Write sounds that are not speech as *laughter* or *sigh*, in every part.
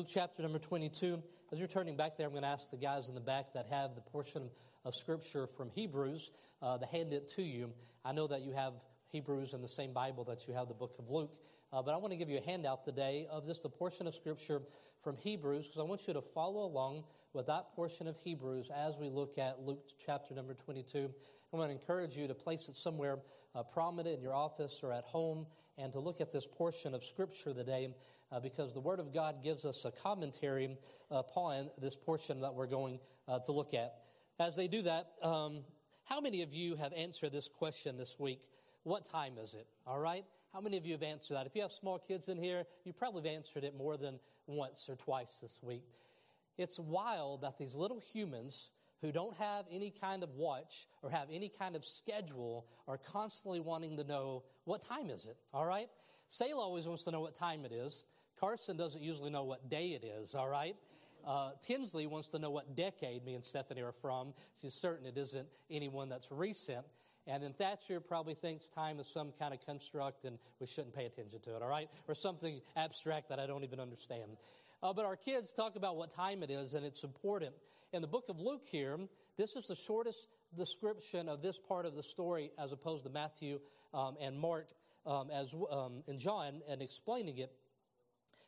Luke chapter number 22. As you're turning back there, I'm going to ask the guys in the back that have the portion of Scripture from Hebrews uh, to hand it to you. I know that you have Hebrews in the same Bible that you have the book of Luke, uh, but I want to give you a handout today of just a portion of Scripture from Hebrews because I want you to follow along with that portion of Hebrews as we look at Luke chapter number 22. I want to encourage you to place it somewhere uh, prominent in your office or at home and to look at this portion of Scripture today uh, because the Word of God gives us a commentary upon this portion that we're going uh, to look at. As they do that, um, how many of you have answered this question this week? What time is it? All right? How many of you have answered that? If you have small kids in here, you probably have answered it more than once or twice this week. It's wild that these little humans who don't have any kind of watch or have any kind of schedule are constantly wanting to know what time is it, all right? Selah always wants to know what time it is. Carson doesn't usually know what day it is, all right? Uh, Tinsley wants to know what decade me and Stephanie are from. She's certain it isn't anyone that's recent. And then Thatcher probably thinks time is some kind of construct and we shouldn't pay attention to it, all right? Or something abstract that I don't even understand. Uh, but our kids talk about what time it is, and it's important. In the book of Luke here, this is the shortest description of this part of the story as opposed to Matthew um, and Mark um, as, um, and John and explaining it.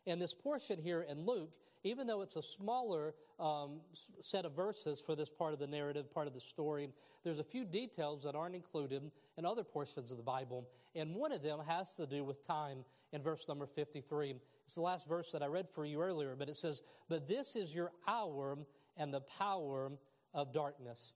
And this portion here in Luke, even though it's a smaller um, set of verses for this part of the narrative, part of the story, there's a few details that aren't included in other portions of the Bible. And one of them has to do with time in verse number 53. It's the last verse that I read for you earlier, but it says, But this is your hour and the power of darkness.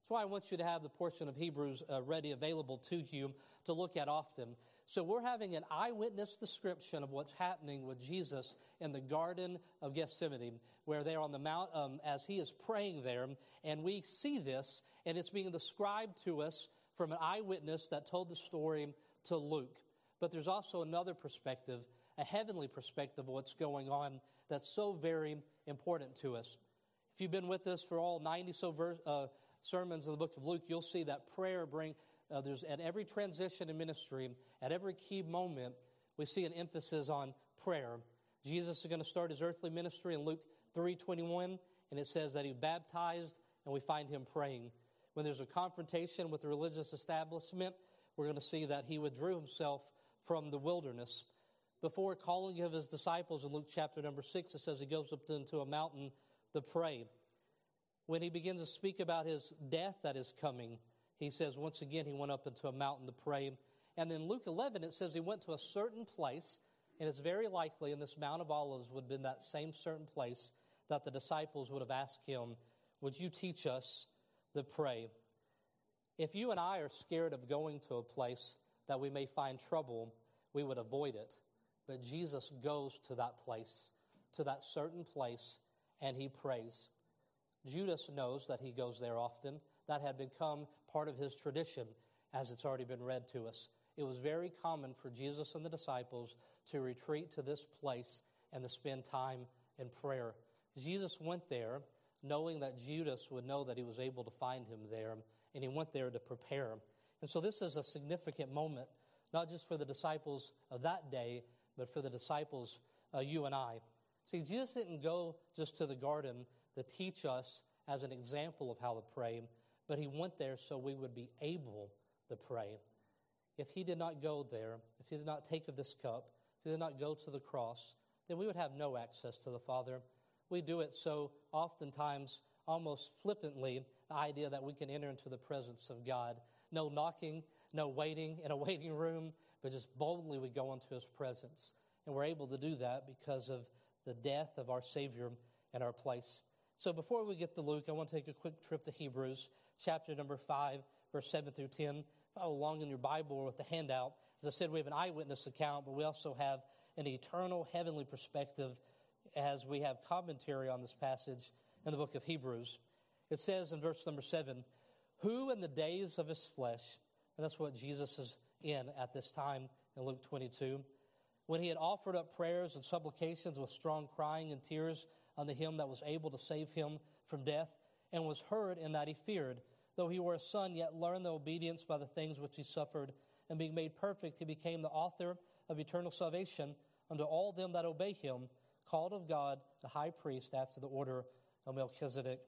That's why I want you to have the portion of Hebrews uh, ready, available to you to look at often. So we're having an eyewitness description of what's happening with Jesus in the Garden of Gethsemane, where they're on the mount um, as he is praying there, and we see this, and it's being described to us from an eyewitness that told the story to Luke. But there's also another perspective, a heavenly perspective of what's going on that's so very important to us. If you've been with us for all 90 so ver- uh, sermons of the book of Luke, you'll see that prayer bring uh, there's at every transition in ministry, at every key moment, we see an emphasis on prayer. Jesus is going to start his earthly ministry in Luke 3:21, and it says that he baptized, and we find him praying. When there's a confrontation with the religious establishment, we're going to see that he withdrew himself from the wilderness. Before calling of his disciples in Luke chapter number 6, it says he goes up into a mountain to pray. When he begins to speak about his death that is coming, he says once again he went up into a mountain to pray. And in Luke 11, it says he went to a certain place, and it's very likely in this Mount of Olives would have been that same certain place that the disciples would have asked him, Would you teach us to pray? If you and I are scared of going to a place that we may find trouble, we would avoid it. But Jesus goes to that place, to that certain place, and he prays. Judas knows that he goes there often that had become part of his tradition, as it's already been read to us. It was very common for Jesus and the disciples to retreat to this place and to spend time in prayer. Jesus went there knowing that Judas would know that he was able to find him there, and he went there to prepare. And so this is a significant moment, not just for the disciples of that day, but for the disciples, uh, you and I. See, Jesus didn't go just to the garden to teach us as an example of how to pray, but he went there so we would be able to pray. If he did not go there, if he did not take of this cup, if he did not go to the cross, then we would have no access to the Father. We do it so oftentimes, almost flippantly, the idea that we can enter into the presence of God. No knocking, no waiting in a *laughs* waiting room, but just boldly we go into his presence. And we're able to do that because of the death of our Savior in our place. So before we get to Luke, I want to take a quick trip to Hebrews chapter number 5, verse 7 through 10. Follow along in your Bible or with the handout. As I said, we have an eyewitness account, but we also have an eternal heavenly perspective as we have commentary on this passage in the book of Hebrews. It says in verse number 7 Who in the days of his flesh, and that's what Jesus is in at this time in Luke 22, when he had offered up prayers and supplications with strong crying and tears unto him that was able to save him from death, and was heard in that he feared. Though he were a son, yet learned the obedience by the things which he suffered. And being made perfect, he became the author of eternal salvation unto all them that obey him, called of God, the high priest after the order of Melchizedek.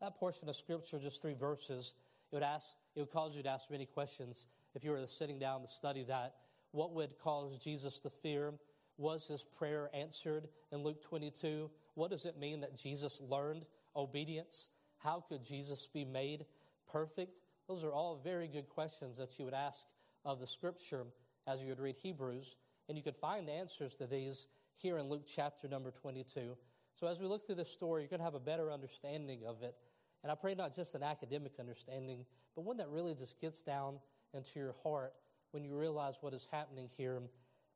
That portion of scripture, just three verses, it would ask, it would cause you to ask many questions if you were sitting down to study that. What would cause Jesus to fear? Was his prayer answered in Luke 22? What does it mean that Jesus learned obedience? How could Jesus be made perfect? Those are all very good questions that you would ask of the scripture as you would read Hebrews. And you could find answers to these here in Luke chapter number 22. So as we look through this story, you're going to have a better understanding of it. And I pray not just an academic understanding, but one that really just gets down into your heart when you realize what is happening here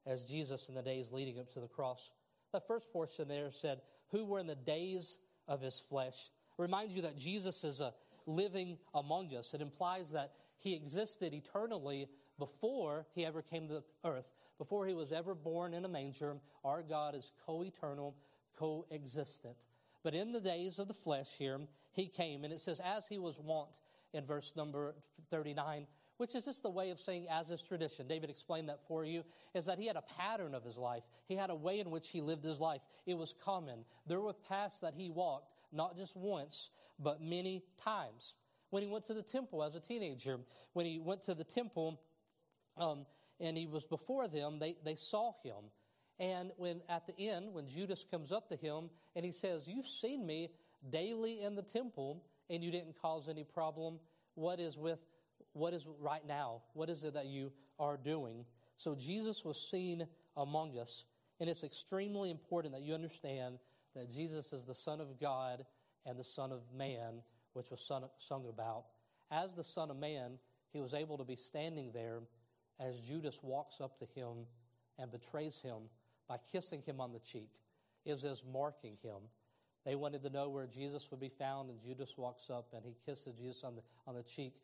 as Jesus in the days leading up to the cross. The first portion there said, Who were in the days of his flesh. reminds you that Jesus is a living among us. It implies that he existed eternally before he ever came to earth, before he was ever born in a manger. Our God is co eternal, co-existent. But in the days of the flesh here, he came, and it says, as he was wont in verse number 39, which is just the way of saying, as is tradition. David explained that for you, is that he had a pattern of his life. He had a way in which he lived his life. It was common. There were paths that he walked, not just once, but many times. When he went to the temple as a teenager, when he went to the temple um, and he was before them, they, they saw him. And when at the end, when Judas comes up to him and he says, You've seen me daily in the temple and you didn't cause any problem. What is with what is right now? What is it that you are doing? So Jesus was seen among us, and it's extremely important that you understand that Jesus is the Son of God and the Son of Man, which was sung about. As the Son of Man, he was able to be standing there as Judas walks up to him and betrays him by kissing him on the cheek, is as marking him. They wanted to know where Jesus would be found, and Judas walks up and he kisses Jesus on the, on the cheek.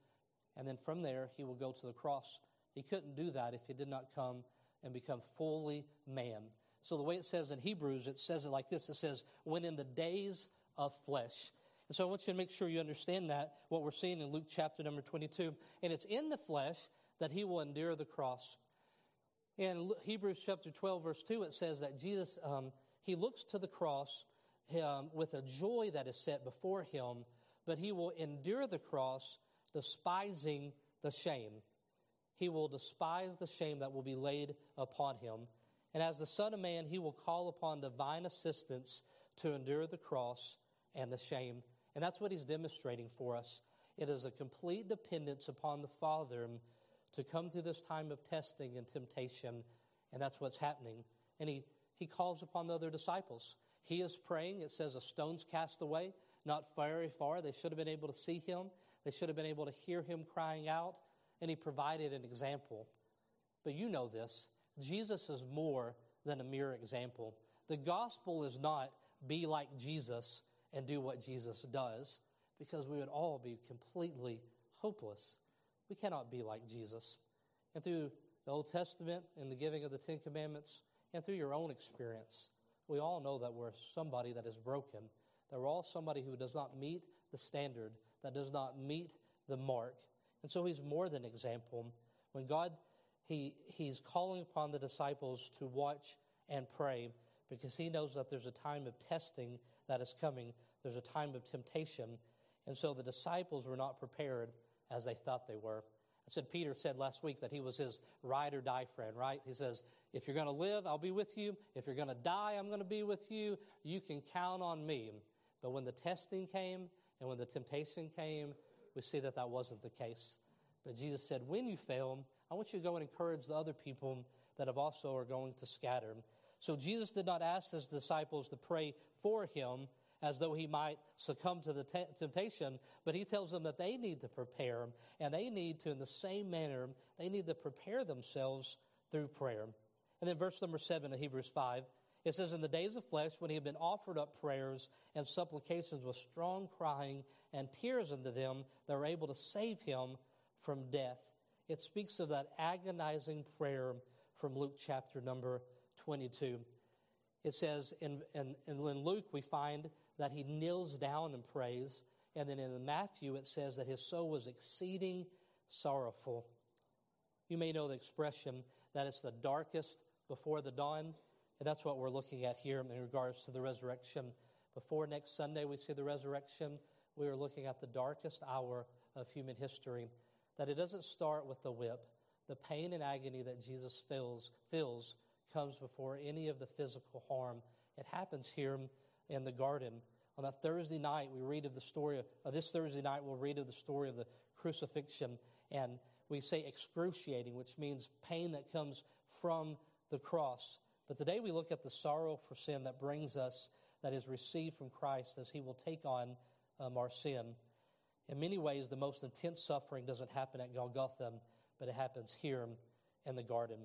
And then from there, he will go to the cross. He couldn't do that if he did not come and become fully man. So the way it says in Hebrews, it says it like this it says, when in the days of flesh. And so I want you to make sure you understand that, what we're seeing in Luke chapter number 22. And it's in the flesh that he will endure the cross. In Hebrews chapter 12, verse 2, it says that Jesus, um, he looks to the cross um, with a joy that is set before him, but he will endure the cross, despising the shame. He will despise the shame that will be laid upon him. And as the Son of Man, he will call upon divine assistance to endure the cross and the shame. And that's what he's demonstrating for us. It is a complete dependence upon the Father to come through this time of testing and temptation, and that's what's happening. And he, he calls upon the other disciples. He is praying. It says a stone's cast away, not very far. They should have been able to see him, they should have been able to hear him crying out, and he provided an example. But you know this Jesus is more than a mere example. The gospel is not be like Jesus and do what Jesus does, because we would all be completely hopeless. We cannot be like Jesus. And through the Old Testament and the giving of the Ten Commandments, and through your own experience, we all know that we're somebody that is broken, that we're all somebody who does not meet the standard, that does not meet the mark. And so he's more than example. When God, he, he's calling upon the disciples to watch and pray because he knows that there's a time of testing that is coming, there's a time of temptation. And so the disciples were not prepared as they thought they were. I said, Peter said last week that he was his ride or die friend, right? He says, if you're going to live, I'll be with you. If you're going to die, I'm going to be with you. You can count on me. But when the testing came and when the temptation came, we see that that wasn't the case. But Jesus said, when you fail, I want you to go and encourage the other people that have also are going to scatter. So Jesus did not ask his disciples to pray for him as though he might succumb to the te- temptation, but he tells them that they need to prepare, and they need to, in the same manner, they need to prepare themselves through prayer. And then verse number seven of Hebrews 5, it says, In the days of flesh, when he had been offered up prayers and supplications with strong crying and tears unto them that were able to save him from death. It speaks of that agonizing prayer from Luke chapter number 22. It says in, in, in Luke, we find that he kneels down and prays. And then in Matthew, it says that his soul was exceeding sorrowful. You may know the expression that it's the darkest before the dawn. And that's what we're looking at here in regards to the resurrection. Before next Sunday, we see the resurrection. We are looking at the darkest hour of human history. That it doesn't start with the whip. The pain and agony that Jesus feels, feels comes before any of the physical harm. It happens here in the garden. On that Thursday night, we read of the story of, uh, this Thursday night, we'll read of the story of the crucifixion. And we say excruciating, which means pain that comes from the cross. But today we look at the sorrow for sin that brings us, that is received from Christ as he will take on um, our sin. In many ways, the most intense suffering doesn't happen at Golgotha, but it happens here in the garden.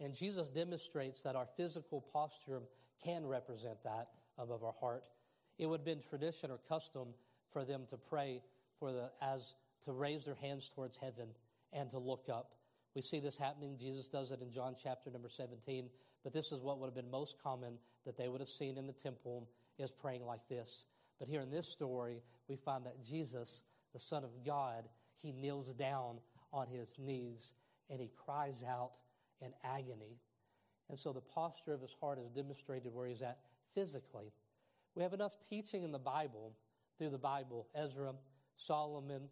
And Jesus demonstrates that our physical posture can represent that of our heart. It would have been tradition or custom for them to pray for the as to raise their hands towards heaven and to look up. We see this happening. Jesus does it in John chapter number 17. But this is what would have been most common that they would have seen in the temple is praying like this. But here in this story, we find that Jesus, the Son of God, he kneels down on his knees and he cries out in agony. And so the posture of his heart is demonstrated where he's at physically. We have enough teaching in the Bible, through the Bible, Ezra, Solomon,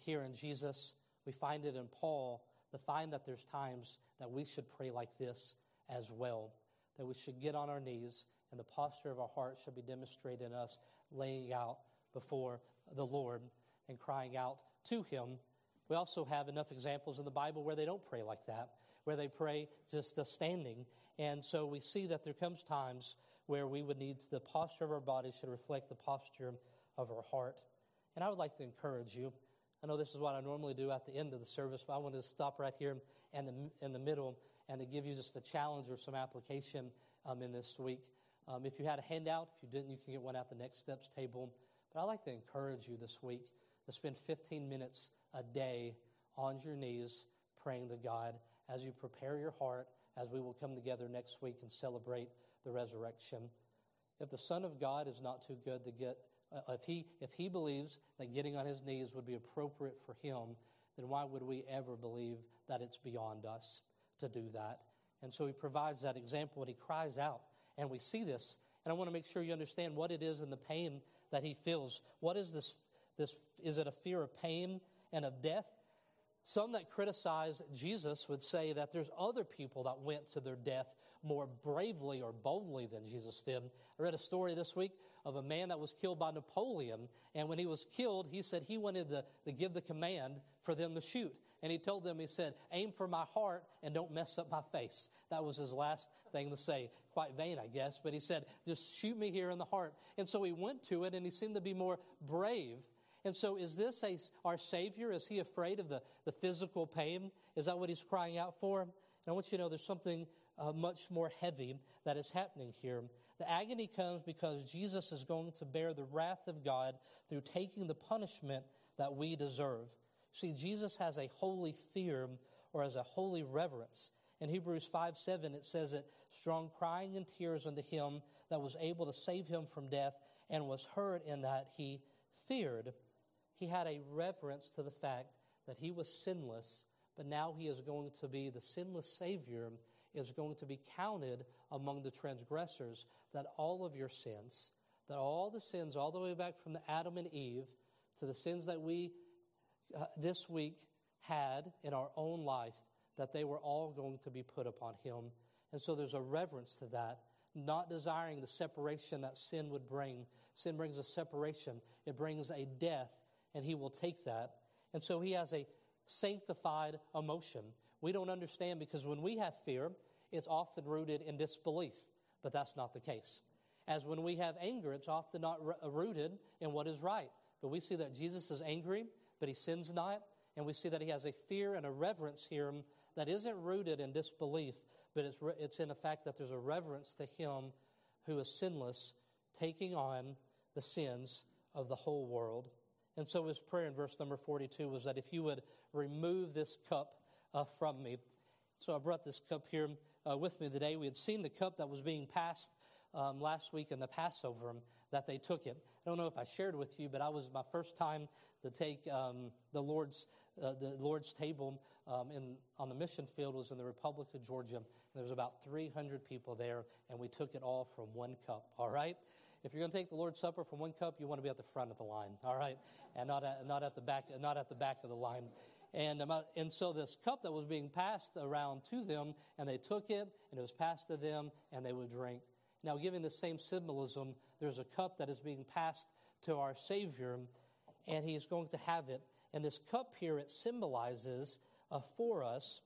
here in Jesus. We find it in Paul to find that there's times that we should pray like this as well, that we should get on our knees and the posture of our heart should be demonstrated in us laying out before the Lord and crying out to Him. We also have enough examples in the Bible where they don't pray like that, where they pray just standing. And so we see that there comes times where we would need the posture of our body should reflect the posture of our heart. And I would like to encourage you. I know this is what I normally do at the end of the service, but I want to stop right here in the, in the middle and to give you just a challenge or some application um, in this week. Um, if you had a handout, if you didn't, you can get one at the next steps table. But I'd like to encourage you this week to spend 15 minutes a day on your knees praying to God as you prepare your heart as we will come together next week and celebrate the resurrection. If the Son of God is not too good to get, uh, if, he, if he believes that getting on his knees would be appropriate for him, then why would we ever believe that it's beyond us to do that? And so he provides that example and he cries out. And we see this. And I want to make sure you understand what it is in the pain that he feels. What is this? this is it a fear of pain and of death? Some that criticize Jesus would say that there's other people that went to their death more bravely or boldly than Jesus did. I read a story this week of a man that was killed by Napoleon, and when he was killed, he said he wanted to, to give the command for them to shoot. And he told them, he said, aim for my heart and don't mess up my face. That was his last thing to say. Quite vain, I guess, but he said, just shoot me here in the heart. And so he went to it, and he seemed to be more brave and so, is this a, our Savior? Is he afraid of the, the physical pain? Is that what he's crying out for? And I want you to know there's something uh, much more heavy that is happening here. The agony comes because Jesus is going to bear the wrath of God through taking the punishment that we deserve. See, Jesus has a holy fear or as a holy reverence. In Hebrews 5 7, it says that strong crying and tears unto him that was able to save him from death and was heard in that he feared he had a reverence to the fact that he was sinless, but now he is going to be the sinless Savior, is going to be counted among the transgressors, that all of your sins, that all the sins, all the way back from the Adam and Eve to the sins that we uh, this week had in our own life, that they were all going to be put upon him. And so there's a reverence to that, not desiring the separation that sin would bring. Sin brings a separation, it brings a death and he will take that. And so he has a sanctified emotion. We don't understand because when we have fear, it's often rooted in disbelief, but that's not the case. As when we have anger, it's often not rooted in what is right. But we see that Jesus is angry, but he sins not. And we see that he has a fear and a reverence here that isn't rooted in disbelief, but it's, re- it's in the fact that there's a reverence to him who is sinless, taking on the sins of the whole world. And so his prayer in verse number 42 was that if you would remove this cup uh, from me. So I brought this cup here uh, with me today. We had seen the cup that was being passed um, last week in the Passover that they took it. I don't know if I shared with you, but I was my first time to take um, the Lord's uh, the Lord's table um, in on the mission field was in the Republic of Georgia. there was about 300 people there, and we took it all from one cup. All right. If you're going to take the Lord's Supper from one cup, you want to be at the front of the line, all right, and not at, not at the back, not at the back of the line. And, and so this cup that was being passed around to them, and they took it, and it was passed to them, and they would drink. Now, giving the same symbolism, there's a cup that is being passed to our Savior, and He's going to have it. And this cup here, it symbolizes uh, for us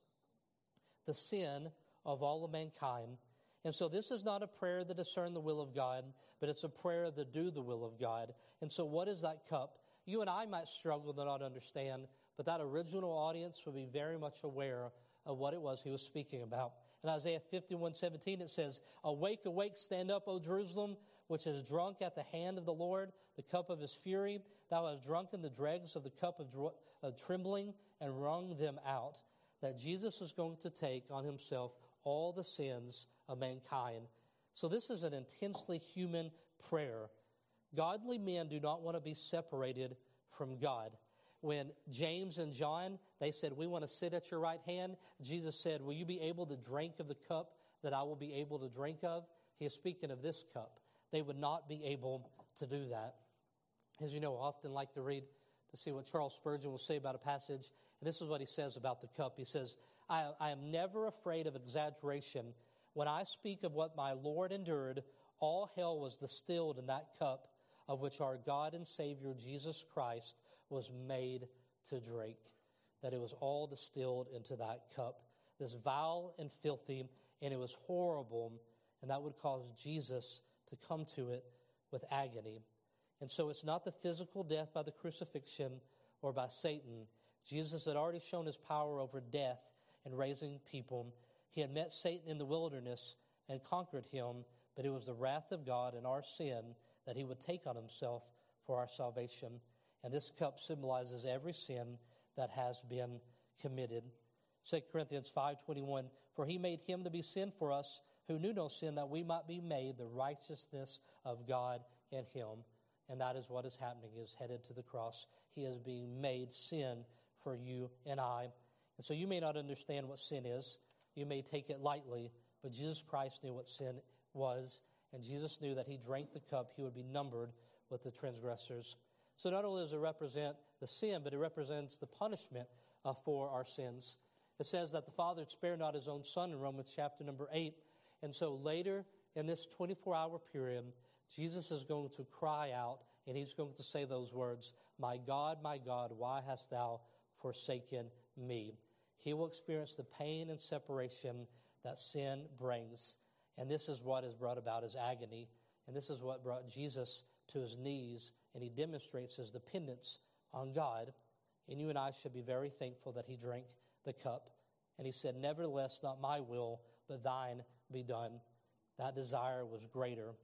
the sin of all of mankind. And so this is not a prayer to discern the will of God, but it's a prayer to do the will of God. And so, what is that cup? You and I might struggle to not understand, but that original audience would be very much aware of what it was he was speaking about. In Isaiah 51 17, it says, Awake, awake, stand up, O Jerusalem, which is drunk at the hand of the Lord, the cup of his fury. Thou hast drunken the dregs of the cup of, dr- of trembling and wrung them out. That Jesus was going to take on himself all the sins of mankind. So, this is an intensely human prayer. Godly men do not want to be separated from God when James and John, they said, We want to sit at your right hand, Jesus said, Will you be able to drink of the cup that I will be able to drink of? He is speaking of this cup. They would not be able to do that. As you know, I often like to read to see what Charles Spurgeon will say about a passage. And this is what he says about the cup. He says, I, I am never afraid of exaggeration. When I speak of what my Lord endured, all hell was distilled in that cup of which our God and Savior Jesus Christ was made to drink. That it was all distilled into that cup. This vile and filthy, and it was horrible, and that would cause Jesus to come to it with agony. And so it's not the physical death by the crucifixion or by Satan. Jesus had already shown his power over death and raising people. He had met Satan in the wilderness and conquered him, but it was the wrath of God and our sin that he would take on himself for our salvation. And this cup symbolizes every sin that has been committed. 2 Corinthians 5:21 For he made him to be sin for us who knew no sin that we might be made the righteousness of God in him. And that is what is happening is headed to the cross. He is being made sin for you and I. And so you may not understand what sin is. You may take it lightly, but Jesus Christ knew what sin was and Jesus knew that he drank the cup, he would be numbered with the transgressors. So not only does it represent the sin, but it represents the punishment uh, for our sins. It says that the Father spared not his own Son in Romans chapter number 8. And so later in this 24 hour period, Jesus is going to cry out and he's going to say those words My God, my God, why hast thou forsaken me? He will experience the pain and separation that sin brings. And this is what has brought about his agony. And this is what brought Jesus to his knees. And he demonstrates his dependence on God. And you and I should be very thankful that he drank the cup. And he said, Nevertheless, not my will, but thine be done. That desire was greater.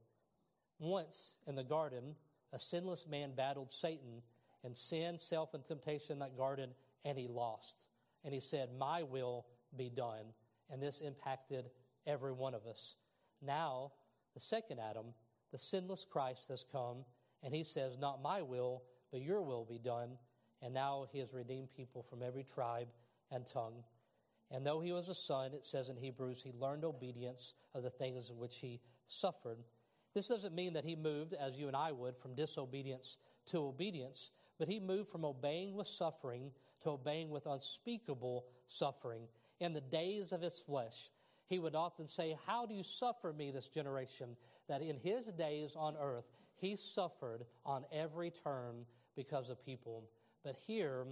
Once in the garden, a sinless man battled Satan and sin, self, and temptation in that garden, and he lost. And he said, My will be done. And this impacted every one of us. Now, the second Adam, the sinless Christ, has come, and he says, Not my will, but your will be done. And now he has redeemed people from every tribe and tongue. And though he was a son, it says in Hebrews, he learned obedience of the things in which he suffered. This doesn't mean that he moved, as you and I would, from disobedience to obedience, but he moved from obeying with suffering to obeying with unspeakable suffering in the days of his flesh he would often say, How do you suffer me, this generation? That in his days on earth, he suffered on every turn because of people. But here,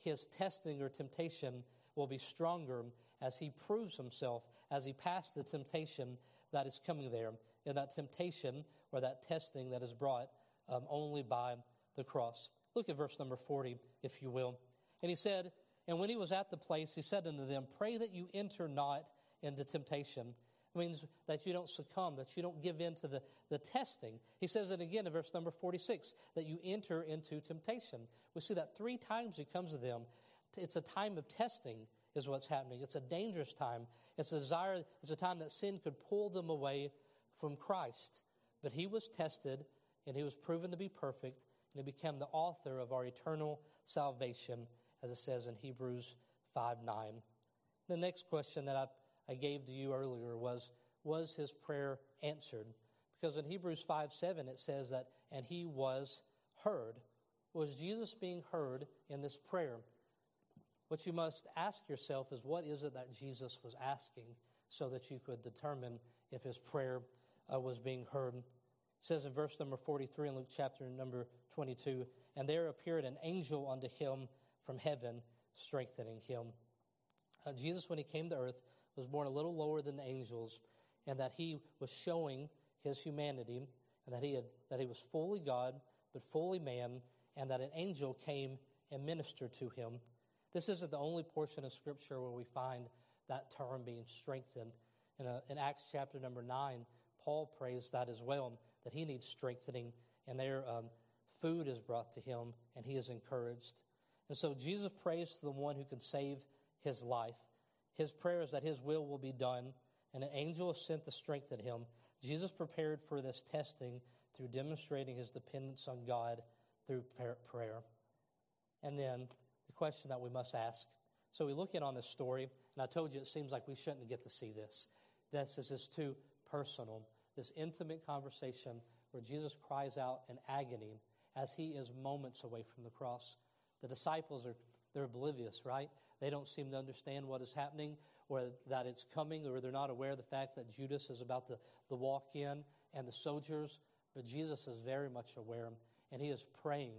his testing or temptation will be stronger as he proves himself, as he passed the temptation that is coming there, and that temptation or that testing that is brought um, only by the cross. Look at verse number 40, if you will. And he said, And when he was at the place, he said unto them, Pray that you enter not into temptation. Means that you don't succumb, that you don't give in to the, the testing. He says it again in verse number 46 that you enter into temptation. We see that three times he comes to them. It's a time of testing, is what's happening. It's a dangerous time. It's a desire, it's a time that sin could pull them away from Christ. But he was tested, and he was proven to be perfect, and he became the author of our eternal salvation, as it says in Hebrews 5 9. The next question that I, I gave to you earlier was Was his prayer answered? Because in Hebrews 5 7, it says that, and he was heard. Was Jesus being heard in this prayer? What you must ask yourself is what is it that Jesus was asking so that you could determine if his prayer uh, was being heard? It says in verse number 43 in Luke chapter number 22, and there appeared an angel unto him from heaven, strengthening him. Uh, Jesus, when he came to earth, was born a little lower than the angels, and that he was showing his humanity, and that he, had, that he was fully God, but fully man, and that an angel came and ministered to him. This isn't the only portion of Scripture where we find that term being strengthened. In, a, in Acts chapter number 9, Paul prays that as well, that he needs strengthening, and there um, food is brought to him, and he is encouraged. And so Jesus prays to the one who can save his life. His prayer is that his will will be done, and an angel is sent to strengthen him. Jesus prepared for this testing through demonstrating his dependence on God through prayer. And then the question that we must ask. So we look in on this story, and I told you it seems like we shouldn't get to see this. This is just too personal, this intimate conversation where Jesus cries out in agony as he is moments away from the cross. The disciples are they're oblivious, right? They don't seem to understand what is happening or that it's coming, or they're not aware of the fact that Judas is about to, to walk in and the soldiers. But Jesus is very much aware, and he is praying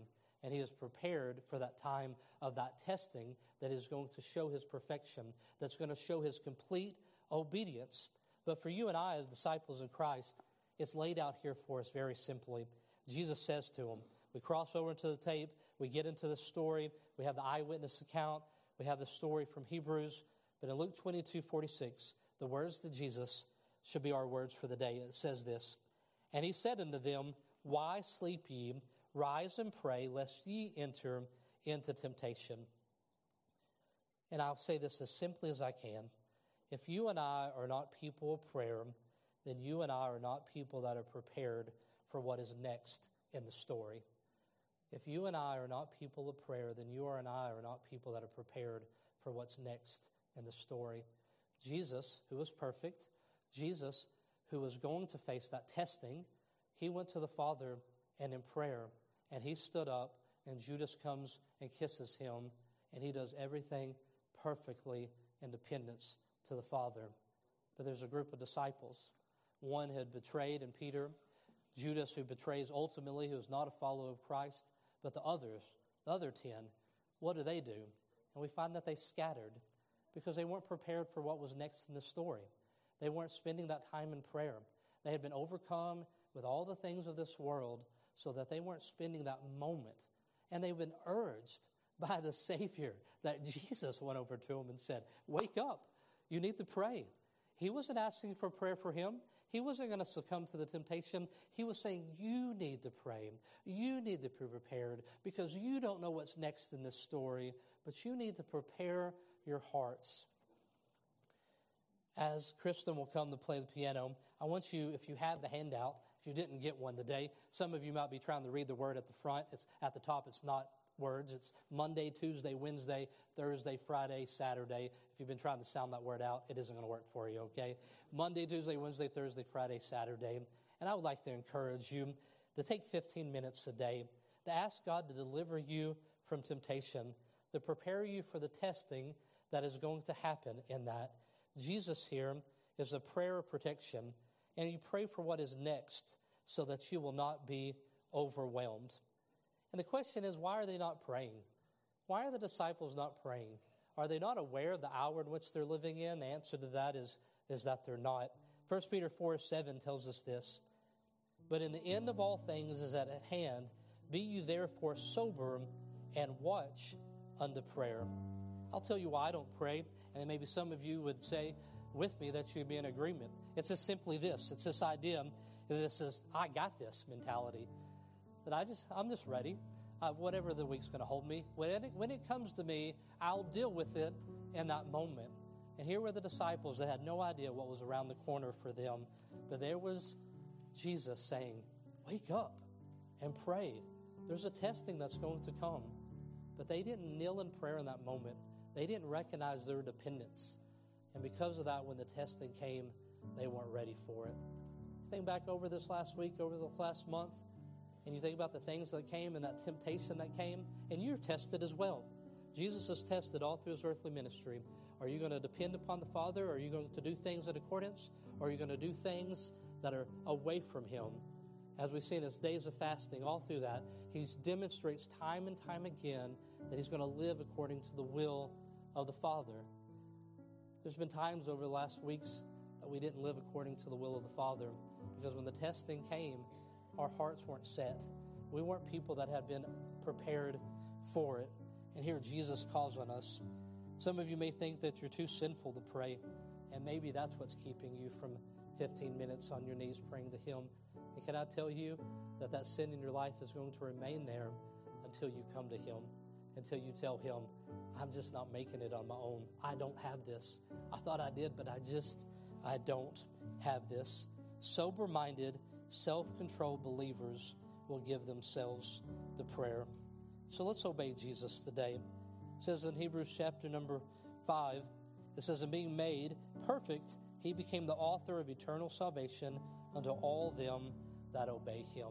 and he is prepared for that time of that testing that is going to show his perfection, that's going to show his complete obedience. But for you and I, as disciples in Christ, it's laid out here for us very simply. Jesus says to him, we cross over into the tape, we get into the story, we have the eyewitness account, we have the story from Hebrews. But in Luke 22 46, the words to Jesus should be our words for the day. It says this And he said unto them, Why sleep ye? Rise and pray, lest ye enter into temptation. And I'll say this as simply as I can. If you and I are not people of prayer, then you and I are not people that are prepared for what is next in the story. If you and I are not people of prayer, then you and I are not people that are prepared for what's next in the story. Jesus, who was perfect, Jesus, who was going to face that testing, he went to the Father and in prayer and he stood up, and Judas comes and kisses him, and he does everything perfectly in dependence to the Father. But there's a group of disciples. One had betrayed, and Peter, Judas, who betrays ultimately, who is not a follower of Christ, but the others, the other ten, what do they do? And we find that they scattered because they weren't prepared for what was next in the story. They weren't spending that time in prayer. They had been overcome with all the things of this world, so that they weren't spending that moment. And they've been urged by the Savior that *laughs* Jesus went over to them and said, Wake up. You need to pray. He wasn't asking for prayer for him. He wasn't going to succumb to the temptation. He was saying, You need to pray. You need to be prepared because you don't know what's next in this story, but you need to prepare your hearts. As Kristen will come to play the piano, I want you, if you have the handout, if you didn't get one today, some of you might be trying to read the word at the front. It's at the top, it's not words. It's Monday, Tuesday, Wednesday, Thursday, Friday, Saturday. If you've been trying to sound that word out, it isn't going to work for you, okay? Monday, Tuesday, Wednesday, Thursday, Friday, Saturday. And I would like to encourage you to take 15 minutes a day to ask God to deliver you from temptation, to prepare you for the testing that is going to happen in that. Jesus here is a prayer of protection and you pray for what is next so that you will not be overwhelmed. And the question is, why are they not praying? Why are the disciples not praying? Are they not aware of the hour in which they're living in? The answer to that is, is that they're not. 1 Peter 4 7 tells us this. But in the end of all things is at hand. Be you therefore sober and watch unto prayer. I'll tell you why I don't pray, and maybe some of you would say, with me that you'd be in agreement. It's just simply this. It's this idea that this is, I got this mentality. That I just, I'm just ready. Uh, whatever the week's going to hold me. When it, when it comes to me, I'll deal with it in that moment. And here were the disciples that had no idea what was around the corner for them. But there was Jesus saying, Wake up and pray. There's a testing that's going to come. But they didn't kneel in prayer in that moment. They didn't recognize their dependence. And because of that, when the testing came, they weren't ready for it. Think back over this last week, over the last month, and you think about the things that came and that temptation that came, and you're tested as well. Jesus is tested all through his earthly ministry. Are you going to depend upon the Father? Are you going to do things in accordance? Or are you going to do things that are away from him? As we see in his days of fasting, all through that, he demonstrates time and time again that he's going to live according to the will of the Father. There's been times over the last weeks that we didn't live according to the will of the Father because when the testing came, our hearts weren't set. We weren't people that had been prepared for it. And here Jesus calls on us. Some of you may think that you're too sinful to pray, and maybe that's what's keeping you from 15 minutes on your knees praying to Him. And can I tell you that that sin in your life is going to remain there until you come to Him, until you tell Him, I'm just not making it on my own. I don't have this. I thought I did, but I just, I don't have this. Sober minded, self controlled believers will give themselves to prayer. So let's obey Jesus today. It says in Hebrews chapter number 5, it says, In being made perfect, he became the author of eternal salvation unto all them that obey him.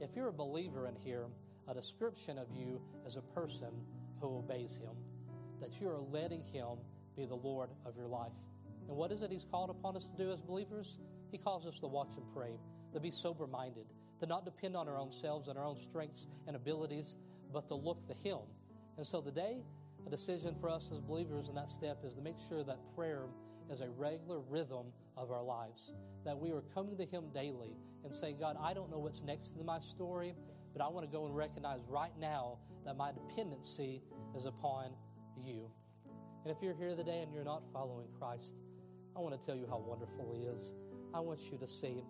If you're a believer in here, a description of you as a person who obeys him, that you are letting him be the Lord of your life. And what is it he's called upon us to do as believers? He calls us to watch and pray, to be sober minded, to not depend on our own selves and our own strengths and abilities, but to look to him. And so today, a decision for us as believers in that step is to make sure that prayer is a regular rhythm of our lives. That we are coming to Him daily and saying, God, I don't know what's next in my story, but I want to go and recognize right now that my dependency is upon you. And if you're here today and you're not following Christ, I want to tell you how wonderful He is. I want you to see,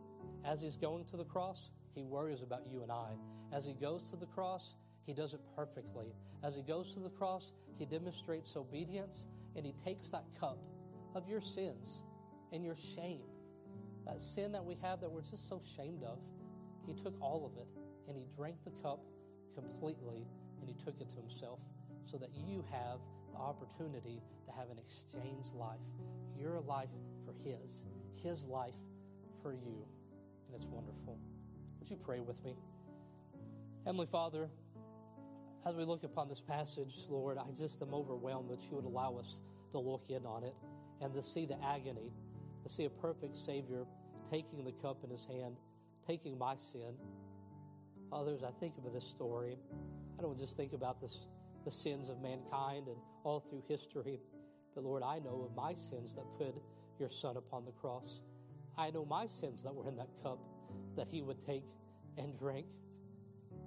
as He's going to the cross, He worries about you and I. As He goes to the cross, He does it perfectly. As He goes to the cross, He demonstrates obedience and He takes that cup of your sins and your shame. That sin that we have that we're just so ashamed of. He took all of it and he drank the cup completely and he took it to himself so that you have the opportunity to have an exchange life. Your life for his, his life for you. And it's wonderful. Would you pray with me? Heavenly Father, as we look upon this passage, Lord, I just am overwhelmed that you would allow us to look in on it and to see the agony, to see a perfect Savior taking the cup in his hand, taking my sin. Others, I think of this story. I don't just think about this, the sins of mankind and all through history, but Lord, I know of my sins that put your Son upon the cross. I know my sins that were in that cup that He would take and drink.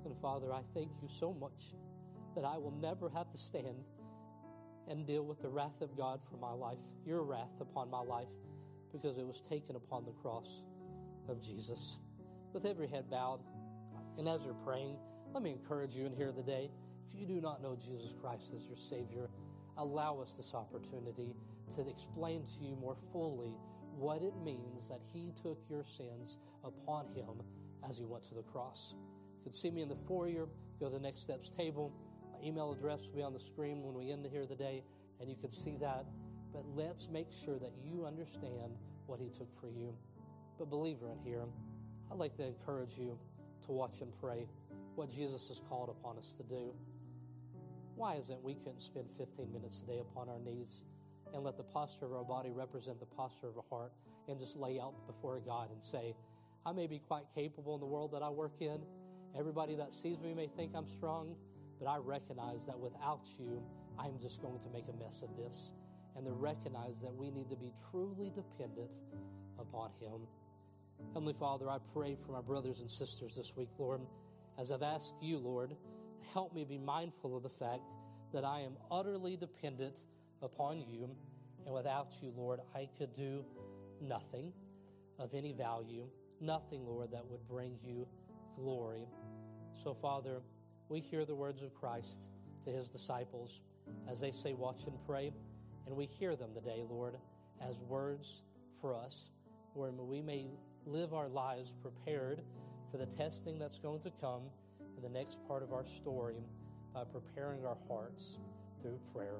And Father, I thank you so much that I will never have to stand and deal with the wrath of God for my life, your wrath upon my life, because it was taken upon the cross of Jesus. With every head bowed, and as you're praying, let me encourage you in here today. If you do not know Jesus Christ as your Savior, allow us this opportunity to explain to you more fully what it means that He took your sins upon Him as He went to the cross. You can see me in the foyer, go to the Next Steps table My email address will be on the screen when we end here today, and you can see that. But let's make sure that you understand what He took for you. But, believer in here, I'd like to encourage you to watch and pray what Jesus has called upon us to do. Why is it we couldn't spend 15 minutes a day upon our knees and let the posture of our body represent the posture of our heart and just lay out before God and say, I may be quite capable in the world that I work in. Everybody that sees me may think I'm strong, but I recognize that without you, I'm just going to make a mess of this. And to recognize that we need to be truly dependent upon Him. Heavenly Father, I pray for my brothers and sisters this week, Lord, as I've asked you, Lord, help me be mindful of the fact that I am utterly dependent upon you. And without you, Lord, I could do nothing of any value, nothing, Lord, that would bring you glory. So, Father, we hear the words of Christ to his disciples as they say, Watch and pray. And we hear them today, Lord, as words for us, where we may live our lives prepared for the testing that's going to come in the next part of our story by preparing our hearts through prayer.